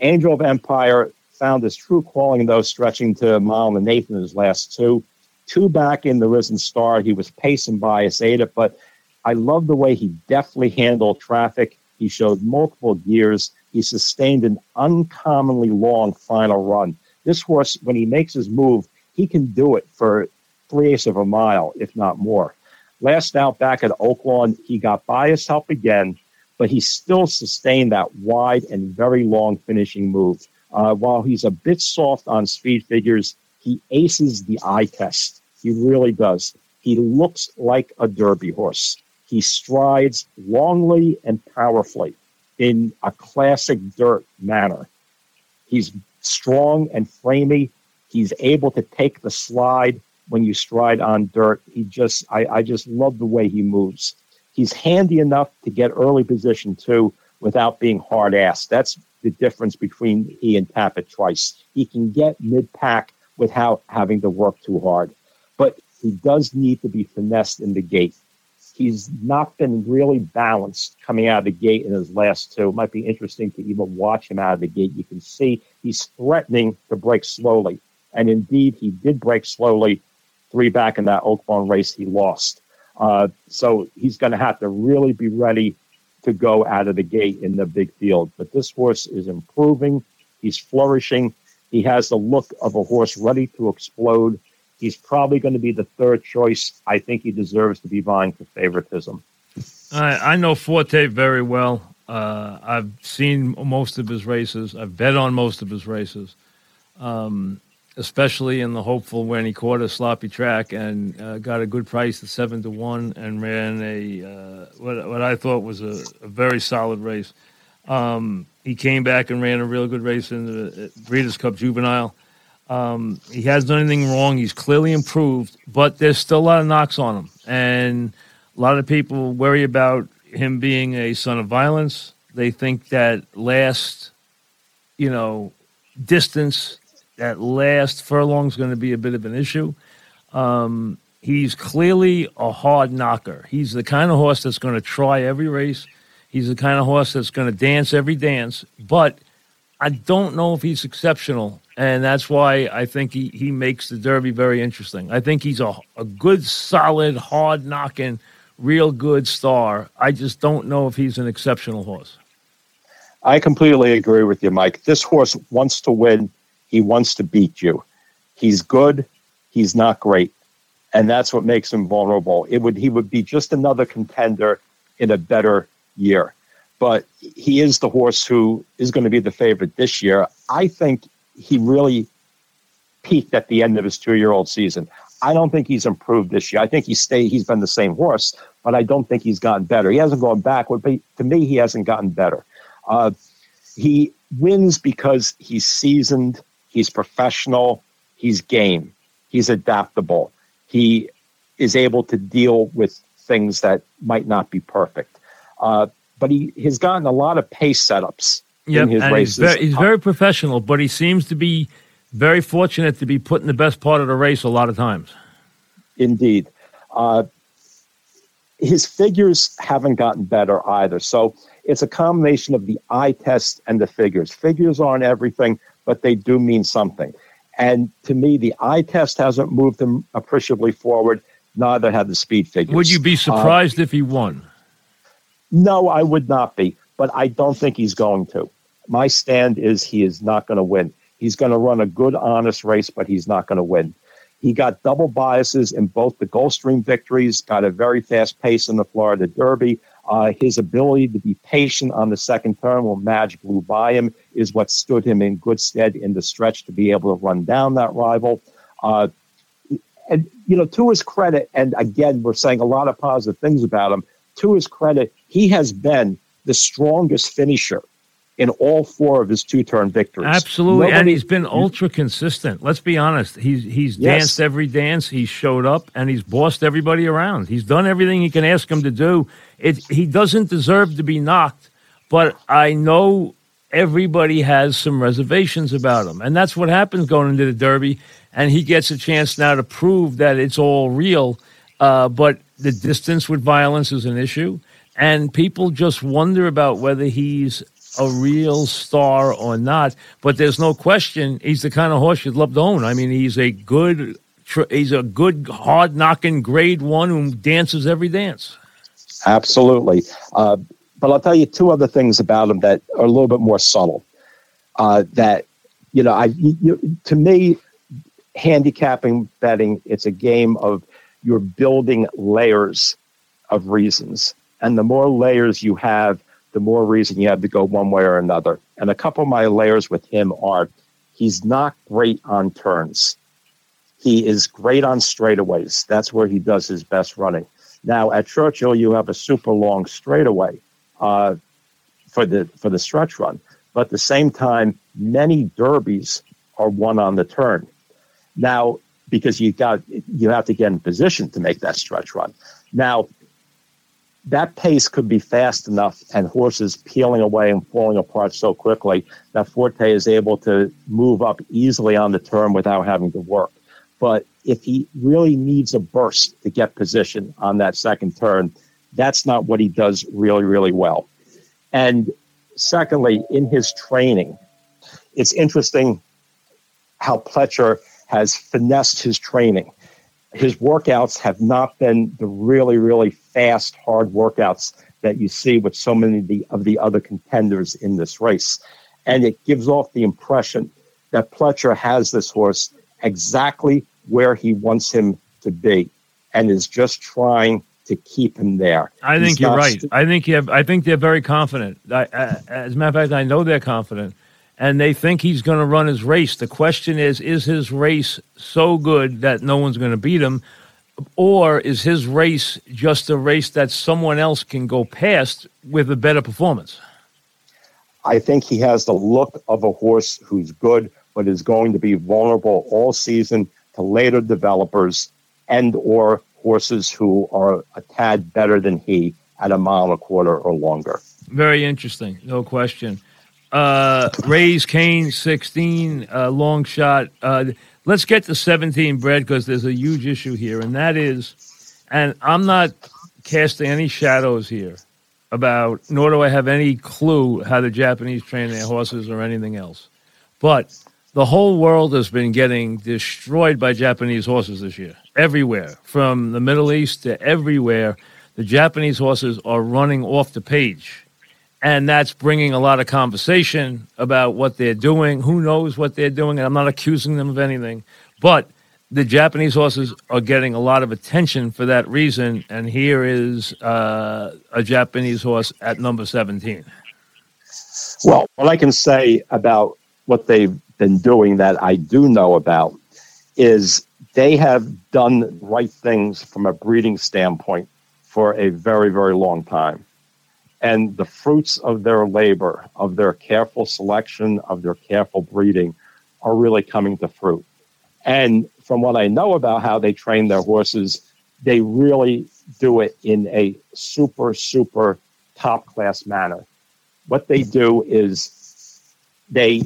Angel of Empire found his true calling, though, stretching to mile and an eighth in his last two. Two back in the Risen Star. He was pacing by Asada, but I love the way he deftly handled traffic. He showed multiple gears. He sustained an uncommonly long final run. This horse, when he makes his move, he can do it for three eighths of a mile, if not more. Last out back at Oaklawn, he got bias help again, but he still sustained that wide and very long finishing move. Uh, while he's a bit soft on speed figures, he aces the eye test. He really does. He looks like a Derby horse. He strides longly and powerfully in a classic dirt manner. He's strong and framey. He's able to take the slide when you stride on dirt. He just, I, I just love the way he moves. He's handy enough to get early position too without being hard ass. That's the difference between he and Tapit Trice. He can get mid pack without having to work too hard, but he does need to be finessed in the gate. He's not been really balanced coming out of the gate in his last two. It might be interesting to even watch him out of the gate. You can see he's threatening to break slowly. And indeed, he did break slowly three back in that Oaklawn race he lost. Uh, so he's going to have to really be ready to go out of the gate in the big field. But this horse is improving. He's flourishing. He has the look of a horse ready to explode. He's probably going to be the third choice. I think he deserves to be vying for favoritism. I, I know Forte very well. Uh, I've seen most of his races. I've bet on most of his races. Um, especially in the hopeful when he caught a sloppy track and uh, got a good price at seven to one and ran a uh, what, what I thought was a, a very solid race. Um, he came back and ran a real good race in the Breeders' Cup Juvenile. Um, he hasn't done anything wrong. He's clearly improved, but there's still a lot of knocks on him, and a lot of people worry about him being a son of violence. They think that last, you know, distance that last furlong is going to be a bit of an issue. Um, he's clearly a hard knocker. He's the kind of horse that's going to try every race. He's the kind of horse that's going to dance every dance. But I don't know if he's exceptional. And that's why I think he, he makes the Derby very interesting. I think he's a, a good, solid, hard knocking, real good star. I just don't know if he's an exceptional horse. I completely agree with you, Mike. This horse wants to win he wants to beat you. He's good. He's not great. And that's what makes him vulnerable. It would he would be just another contender in a better year. But he is the horse who is going to be the favorite this year. I think he really peaked at the end of his two-year-old season. I don't think he's improved this year. I think he's stay he's been the same horse, but I don't think he's gotten better. He hasn't gone backward, but to me, he hasn't gotten better. Uh, he wins because he's seasoned He's professional. He's game. He's adaptable. He is able to deal with things that might not be perfect. Uh, but he has gotten a lot of pace setups yep, in his races. He's very, he's very professional, but he seems to be very fortunate to be put in the best part of the race a lot of times. Indeed. Uh, his figures haven't gotten better either. So it's a combination of the eye test and the figures. Figures aren't everything, but they do mean something. And to me, the eye test hasn't moved him appreciably forward. Neither have the speed figures. Would you be uh, surprised uh, if he won? No, I would not be, but I don't think he's going to. My stand is he is not going to win. He's going to run a good, honest race, but he's not going to win. He got double biases in both the Gulfstream victories, got a very fast pace in the Florida Derby. Uh, his ability to be patient on the second turn when Mage blew by him is what stood him in good stead in the stretch to be able to run down that rival. Uh, and, you know, to his credit, and again, we're saying a lot of positive things about him. To his credit, he has been the strongest finisher in all four of his two-turn victories. Absolutely, Nobody, and he's been ultra consistent. Let's be honest. He's he's yes. danced every dance. He's showed up, and he's bossed everybody around. He's done everything you can ask him to do. It, he doesn't deserve to be knocked, but I know everybody has some reservations about him, and that's what happens going into the Derby. And he gets a chance now to prove that it's all real. Uh, but the distance with violence is an issue, and people just wonder about whether he's a real star or not. But there's no question he's the kind of horse you'd love to own. I mean, he's a good, he's a good, hard knocking grade one who dances every dance. Absolutely. Uh, but I'll tell you two other things about him that are a little bit more subtle. Uh, that you know, I you, to me, handicapping betting it's a game of you're building layers of reasons, and the more layers you have, the more reason you have to go one way or another. And a couple of my layers with him are he's not great on turns. He is great on straightaways. That's where he does his best running. Now at Churchill, you have a super long straightaway uh, for the for the stretch run, but at the same time, many derbies are won on the turn. Now, because you got you have to get in position to make that stretch run. Now, that pace could be fast enough and horses peeling away and falling apart so quickly that Forte is able to move up easily on the turn without having to work. But if he really needs a burst to get position on that second turn, that's not what he does really, really well. And secondly, in his training, it's interesting how Pletcher has finessed his training his workouts have not been the really, really fast, hard workouts that you see with so many of the, of the other contenders in this race. And it gives off the impression that Pletcher has this horse exactly where he wants him to be and is just trying to keep him there. I think He's you're right. St- I think you have, I think they're very confident. I, I, as a matter of fact, I know they're confident and they think he's going to run his race. The question is is his race so good that no one's going to beat him? Or is his race just a race that someone else can go past with a better performance? I think he has the look of a horse who's good, but is going to be vulnerable all season to later developers and or horses who are a tad better than he at a mile and a quarter or longer. Very interesting, no question. Uh, Raise Cain 16, uh, long shot. Uh, let's get to 17, Brad, because there's a huge issue here, and that is, and I'm not casting any shadows here about, nor do I have any clue how the Japanese train their horses or anything else. But the whole world has been getting destroyed by Japanese horses this year, everywhere, from the Middle East to everywhere. The Japanese horses are running off the page and that's bringing a lot of conversation about what they're doing. Who knows what they're doing? And I'm not accusing them of anything, but the Japanese horses are getting a lot of attention for that reason. And here is uh, a Japanese horse at number 17. Well, what I can say about what they've been doing that I do know about is they have done right things from a breeding standpoint for a very, very long time and the fruits of their labor, of their careful selection, of their careful breeding, are really coming to fruit. And from what I know about how they train their horses, they really do it in a super, super top class manner. What they do is they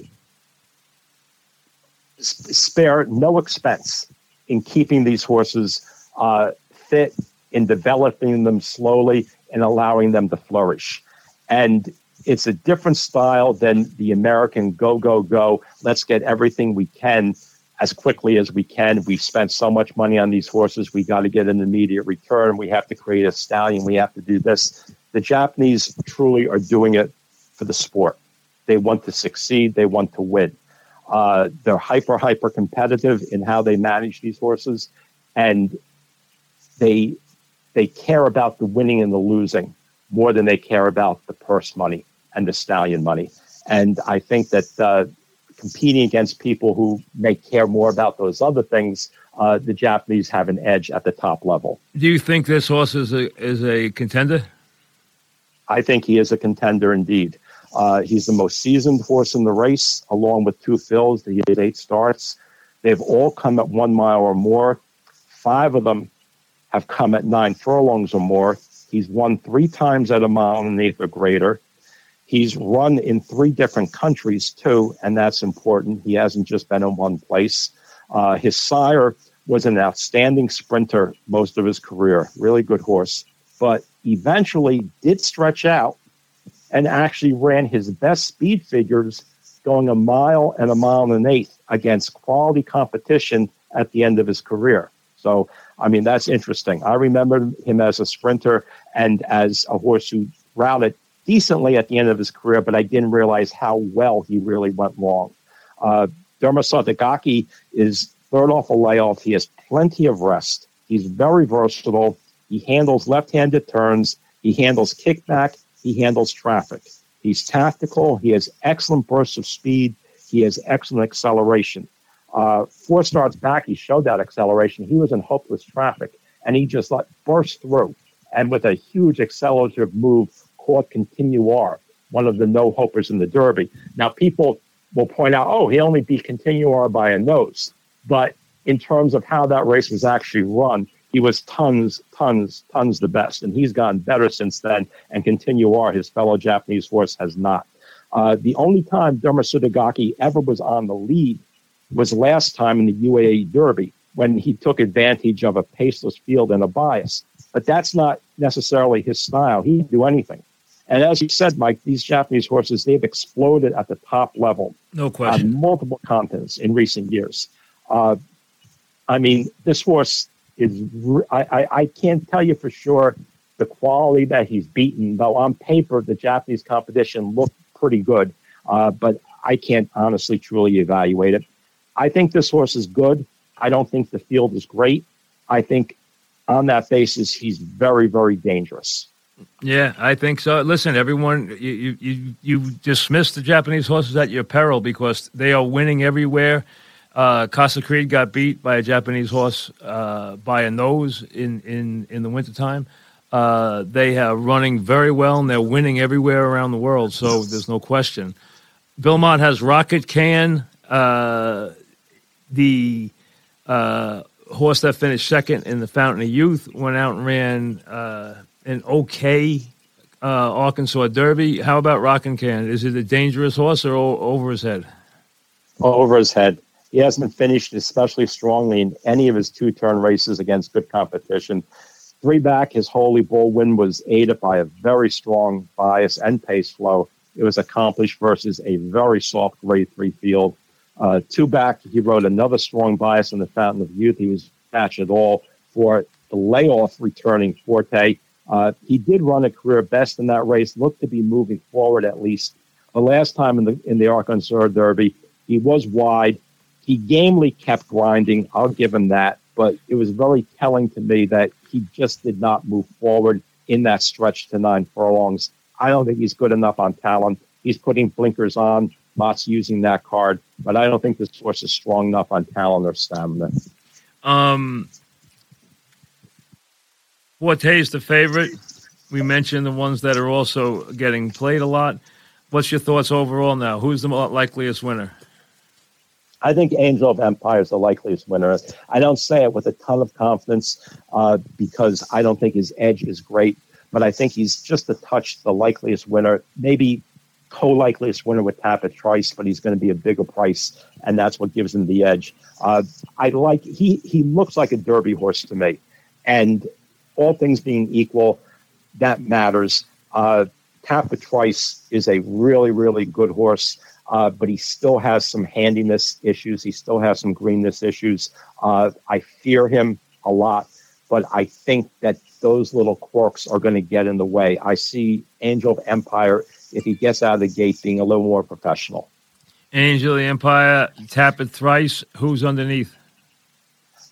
spare no expense in keeping these horses uh, fit, in developing them slowly, and allowing them to flourish. And it's a different style than the American go, go, go. Let's get everything we can as quickly as we can. We've spent so much money on these horses. We got to get an immediate return. We have to create a stallion. We have to do this. The Japanese truly are doing it for the sport. They want to succeed. They want to win. Uh, they're hyper, hyper competitive in how they manage these horses, and they they care about the winning and the losing more than they care about the purse money and the stallion money. And I think that uh, competing against people who may care more about those other things, uh, the Japanese have an edge at the top level. Do you think this horse is a is a contender? I think he is a contender indeed. Uh, he's the most seasoned horse in the race, along with Two Phils. He has eight starts. They've all come at one mile or more. Five of them have come at nine furlongs or more. He's won three times at a mile and an eighth or greater. He's run in three different countries too, and that's important. He hasn't just been in one place. Uh, his sire was an outstanding sprinter most of his career, really good horse, but eventually did stretch out and actually ran his best speed figures going a mile and a mile and an eighth against quality competition at the end of his career. So, I mean, that's interesting. I remember him as a sprinter and as a horse who routed decently at the end of his career, but I didn't realize how well he really went long. Uh, Derma Sotogake is third off a layoff. He has plenty of rest. He's very versatile. He handles left handed turns. He handles kickback he handles traffic. He's tactical. He has excellent bursts of speed. He has excellent acceleration. Uh, four starts back, he showed that acceleration. He was in hopeless traffic, and he just like burst through. And with a huge accelerative move, caught Continuar, one of the no hopers in the Derby. Now, people will point out, oh, he only beat Continuar by a nose. But in terms of how that race was actually run, he was tons, tons, tons the best. And he's gotten better since then. And Continuar, his fellow Japanese horse, has not. Uh, the only time Derma Sotogake ever was on the lead was last time in the UAE Derby when he took advantage of a paceless field and a bias. But that's not necessarily his style. He can do anything. And as you said, Mike, these Japanese horses, they've exploded at the top level. No question. On multiple continents in recent years. Uh, I mean, this horse is I, I, I can't tell you for sure the quality that he's beaten, though on paper the Japanese competition looked pretty good, uh, but I can't honestly truly evaluate it. I think this horse is good. I don't think the field is great. I think on that basis he's very very dangerous. Yeah, I think so. Listen, everyone, you you you dismiss the Japanese horses at your peril because they are winning everywhere. Uh, Casa Creed got beat by a Japanese horse uh, by a nose in, in, in the wintertime. Uh, they are running very well and they're winning everywhere around the world, so there's no question. Bill Mott has Rocket Can, uh, the uh, horse that finished second in the Fountain of Youth, went out and ran uh, an okay uh, Arkansas Derby. How about Rocket Can? Is it a dangerous horse or o- over his head? Over his head. He hasn't finished especially strongly in any of his two turn races against good competition. Three back, his Holy Bull win was aided by a very strong bias and pace flow. It was accomplished versus a very soft grade three field. Uh, two back, he wrote another strong bias in the Fountain of Youth. He was matched at all for the layoff returning Forte. Uh, he did run a career best in that race, looked to be moving forward at least. The last time in the in the Arkansas Derby, he was wide. He gamely kept grinding. I'll give him that. But it was very telling to me that he just did not move forward in that stretch to nine furlongs. I don't think he's good enough on talent. He's putting blinkers on. Mott's using that card, but I don't think this horse is strong enough on talent or stamina. Um, Forte's the favorite. We mentioned the ones that are also getting played a lot. What's your thoughts overall now? Who's the likeliest winner? I think Angel of Empire is the likeliest winner. I don't say it with a ton of confidence uh, because I don't think his edge is great. but I think he's just a touch the likeliest winner. Maybe co-likeliest winner with Tapit Trice, but he's going to be a bigger price, and that's what gives him the edge. Uh, I like he he looks like a Derby horse to me, and all things being equal, that matters. Uh, Tapit Trice is a really really good horse. Uh, but he still has some handiness issues. He still has some greenness issues. Uh, I fear him a lot, but I think that those little quirks are going to get in the way. I see Angel of Empire if he gets out of the gate being a little more professional. Angel of the Empire, Tapit Trice. Who's underneath?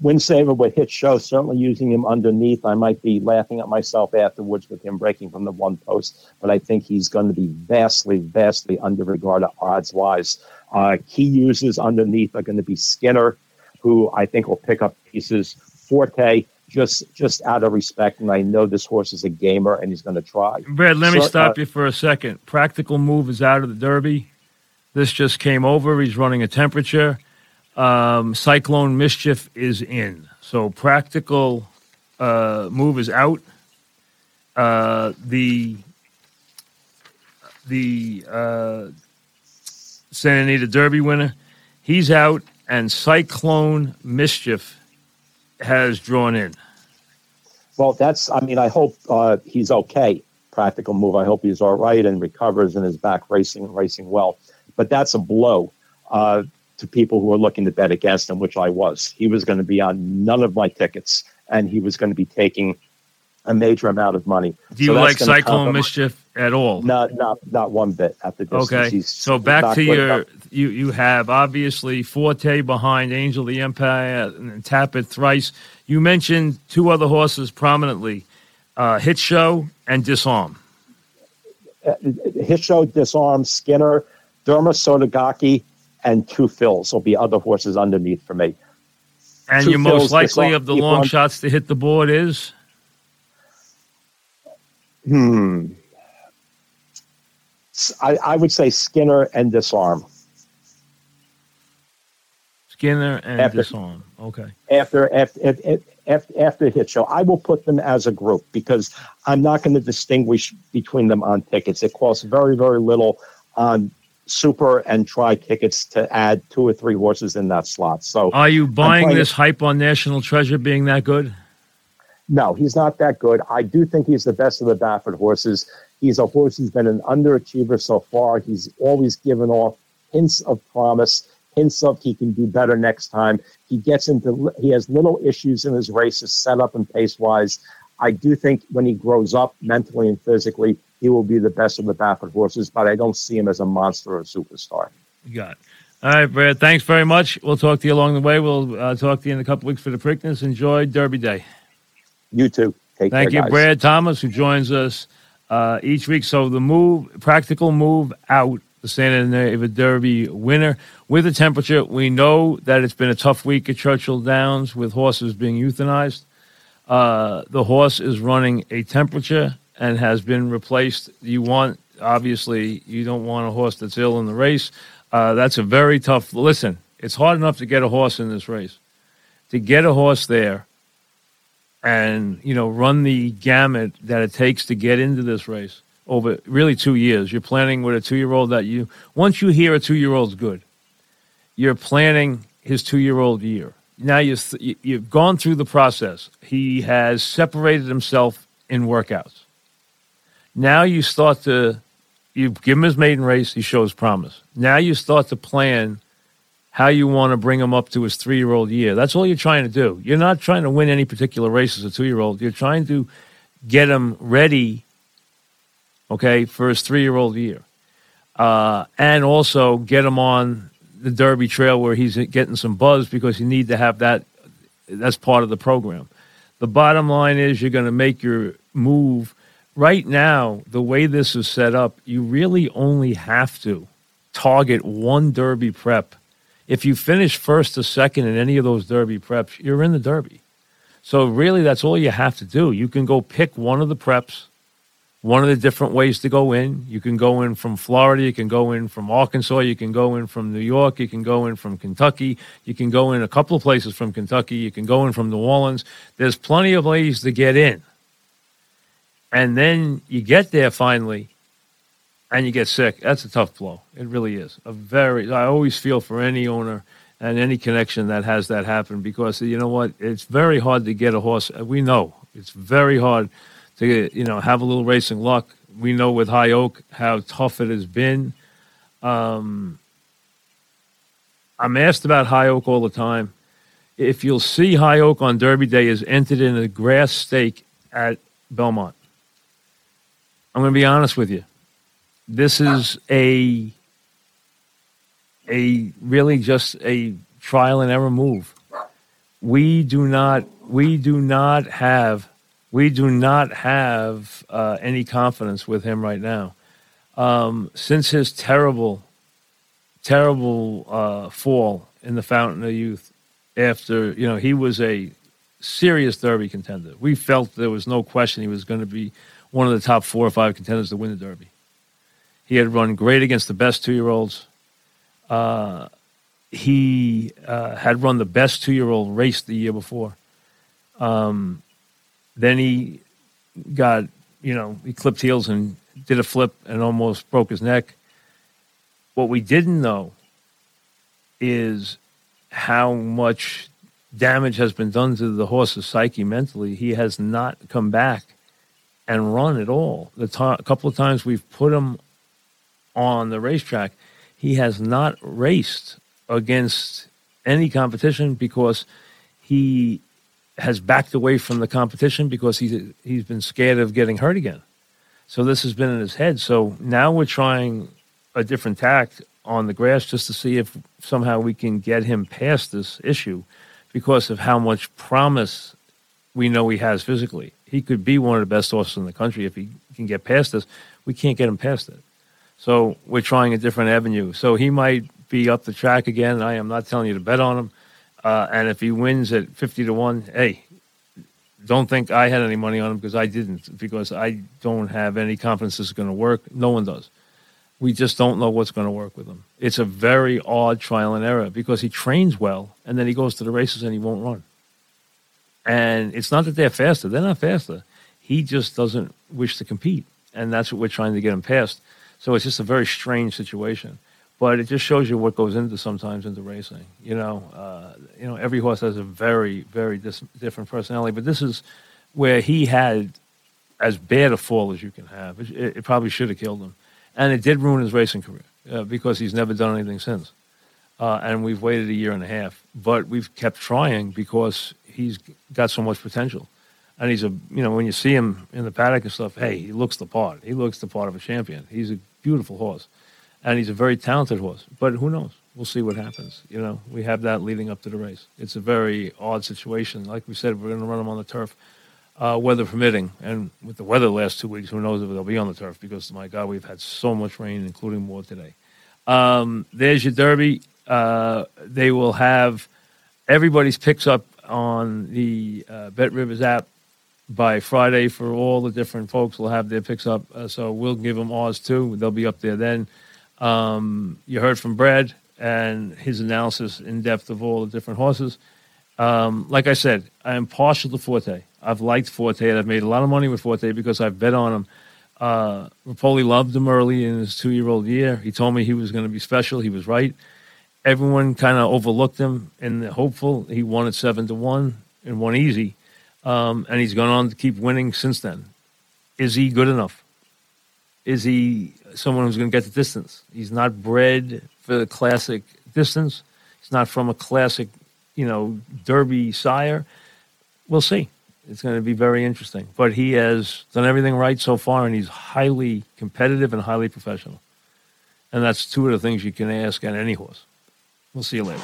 Winsaver with hit show, certainly using him underneath. I might be laughing at myself afterwards with him breaking from the one post, but I think he's going to be vastly, vastly under underregarded odds wise. Uh, key users underneath are going to be Skinner, who I think will pick up pieces. Forte, just just out of respect, and I know this horse is a gamer and he's going to try. Brad, let so, me stop uh, you for a second. Practical move is out of the Derby. This just came over. He's running a temperature. Um, Cyclone Mischief is in. So practical uh, move is out. Uh, the the uh, Santa Anita Derby winner, he's out, and Cyclone Mischief has drawn in. Well, that's. I mean, I hope uh, he's okay. Practical move. I hope he's all right and recovers and is back racing racing well. But that's a blow. Uh, to people who are looking to bet against him, which I was. He was going to be on none of my tickets, and he was going to be taking a major amount of money. Do you so like Cyclone Mischief at all? Not, not, not one bit at the distance. Okay, He's so back to your, you, you have obviously Forte behind Angel the Empire and Tapit Trice. You mentioned two other horses prominently, uh, Hit Show and Disarm. Uh, Hit Show, Disarm, Skinner, Derma Sotogake, and Two Phils will be other horses underneath for me. And two your most likely of the long on. shots to hit the board is? Hmm. I, I would say Skinner and Disarm. Skinner and after, Disarm. Okay. After after, after after hit show, I will put them as a group because I'm not going to distinguish between them on tickets. It costs very very little on super and try tickets to add two or three horses in that slot. So, are you buying this hype on National Treasure being that good? No, he's not that good. I do think he's the best of the Baffert horses. He's a horse He's been an underachiever so far. He's always given off hints of promise, hints of he can do better next time. He gets into he has little issues in his races, setup and pace wise. I do think when he grows up mentally and physically, he will be the best of the Baffert horses, but I don't see him as a monster or a superstar. You got it. All right, Brad. Thanks very much. We'll talk to you along the way. We'll uh, talk to you in a couple weeks for the Preakness. Enjoy Derby Day. You too. Take Thank care, you, guys. Brad Thomas, who joins us uh, each week. So the move, practical move out, the Santa Anita Derby winner with a temperature. We know that it's been a tough week at Churchill Downs with horses being euthanized. Uh, the horse is running a temperature and has been replaced. You want, obviously, you don't want a horse that's ill in the race. Uh, that's a very tough. Listen, it's hard enough to get a horse in this race. To get a horse there and, you know, run the gamut that it takes to get into this race over really two years. You're planning with a two year old that you, once you hear a two year old's good, you're planning his two year old year. Now you've, you've gone through the process. He has separated himself in workouts. Now you start to you give him his maiden race, he shows promise. Now you start to plan how you want to bring him up to his three year old year. That's all you're trying to do. You're not trying to win any particular race as a two year old. You're trying to get him ready, okay, for his three year old year. Uh, and also get him on the Derby Trail where he's getting some buzz because you need to have that. That's part of the program. The bottom line is you're going to make your move right now, the way this is set up, you really only have to target one Derby prep. If you finish first or second in any of those Derby preps, you're in the Derby. So, really, that's all you have to do. You can go pick one of the preps, one of the different ways to go in. You can go in from Florida, you can go in from Arkansas, you can go in from New York, you can go in from Kentucky, you can go in a couple of places from Kentucky, you can go in from New Orleans. There's plenty of ways to get in and then you get there finally, and you get sick. That's a tough blow. It really is a very. I always feel for any owner and any connection that has that happen because you know what? It's very hard to get a horse. We know it's very hard to you know have a little racing luck. We know with High Oak how tough it has been. Um, I'm asked about High Oak all the time. If you'll see High Oak on Derby Day is entered in a grass stake at Belmont. I'm going to be honest with you. This is a a really just a trial and error move. We do not we do not have we do not have uh, any confidence with him right now. Um, since his terrible, terrible uh, fall in the Fountain of Youth, after you know he was a serious Derby contender. We felt there was no question he was going to be one of the top four or five contenders to win the Derby. He had run great against the best two year olds. Uh, he uh, had run the best two year old race the year before. Um, then he got, you know, he clipped heels and did a flip and almost broke his neck. What we didn't know is how much damage has been done to the horse's psyche mentally. He has not come back and run at all. The t- couple of times we've put him on the racetrack, he has not raced against any competition because he has backed away from the competition because he's he's been scared of getting hurt again. So this has been in his head. So now we're trying a different tact on the grass just to see if somehow we can get him past this issue because of how much promise we know he has physically. He could be one of the best horses in the country if he can get past this. We can't get him past it. So we're trying a different avenue. So he might be up the track again. I am not telling you to bet on him. Uh, and if he wins at 50 to 1, hey, don't think I had any money on him because I didn't, because I don't have any confidence this is going to work. No one does. We just don't know what's going to work with him. It's a very odd trial and error because he trains well and then he goes to the races and he won't run. And it's not that they're faster, they're not faster. He just doesn't wish to compete. And that's what we're trying to get him past. So it's just a very strange situation. But it just shows you what goes into sometimes into racing. You know, uh, you know, every horse has a very, very dis- different personality. But this is where he had as bad a fall as you can have. It, it probably should have killed him, and it did ruin his racing career uh, because he's never done anything since. Uh, and we've waited a year and a half, but we've kept trying because he's got so much potential. And he's a, you know, when you see him in the paddock and stuff, hey, he looks the part. He looks the part of a champion. He's a beautiful horse and he's a very talented horse. But who knows? We'll see what happens. You know, we have that leading up to the race. It's a very odd situation. Like we said, we're going to run him on the turf, uh, weather permitting. And with the weather the last two weeks, who knows if they'll be on the turf? Because my God, we've had so much rain, including more today. Um, there's your Derby. Uh, they will have everybody's picks up on the uh, Bet Rivers app by Friday for all the different folks. will have their picks up. Uh, so we'll give them ours too. They'll be up there then. Um, you heard from Brad and his analysis in depth of all the different horses. Um, like I said, I am partial to Forte. I've liked Forte. and I've made a lot of money with Forte because I've bet on him. Uh, Repole loved him early in his two year old year. He told me he was going to be special. He was right. Everyone kind of overlooked him and hopeful. He won at seven to one and won easy. Um, and he's gone on to keep winning since then. Is he good enough? Is he someone who's going to get the distance. He's not bred for the classic distance. He's not from a classic, you know, Derby sire. We'll see. It's going to be very interesting. But he has done everything right so far, and he's highly competitive and highly professional. And that's two of the things you can ask on any horse. We'll see you later.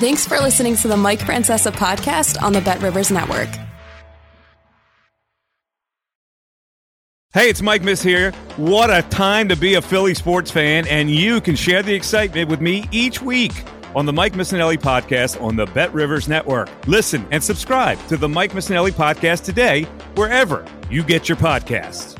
Thanks for listening to the Mike Francesa podcast on the Bet Rivers Network. Hey, it's Mike Miss here. What a time to be a Philly sports fan, and you can share the excitement with me each week on the Mike Missanelli podcast on the Bet Rivers Network. Listen and subscribe to the Mike Missanelli podcast today, wherever you get your podcasts.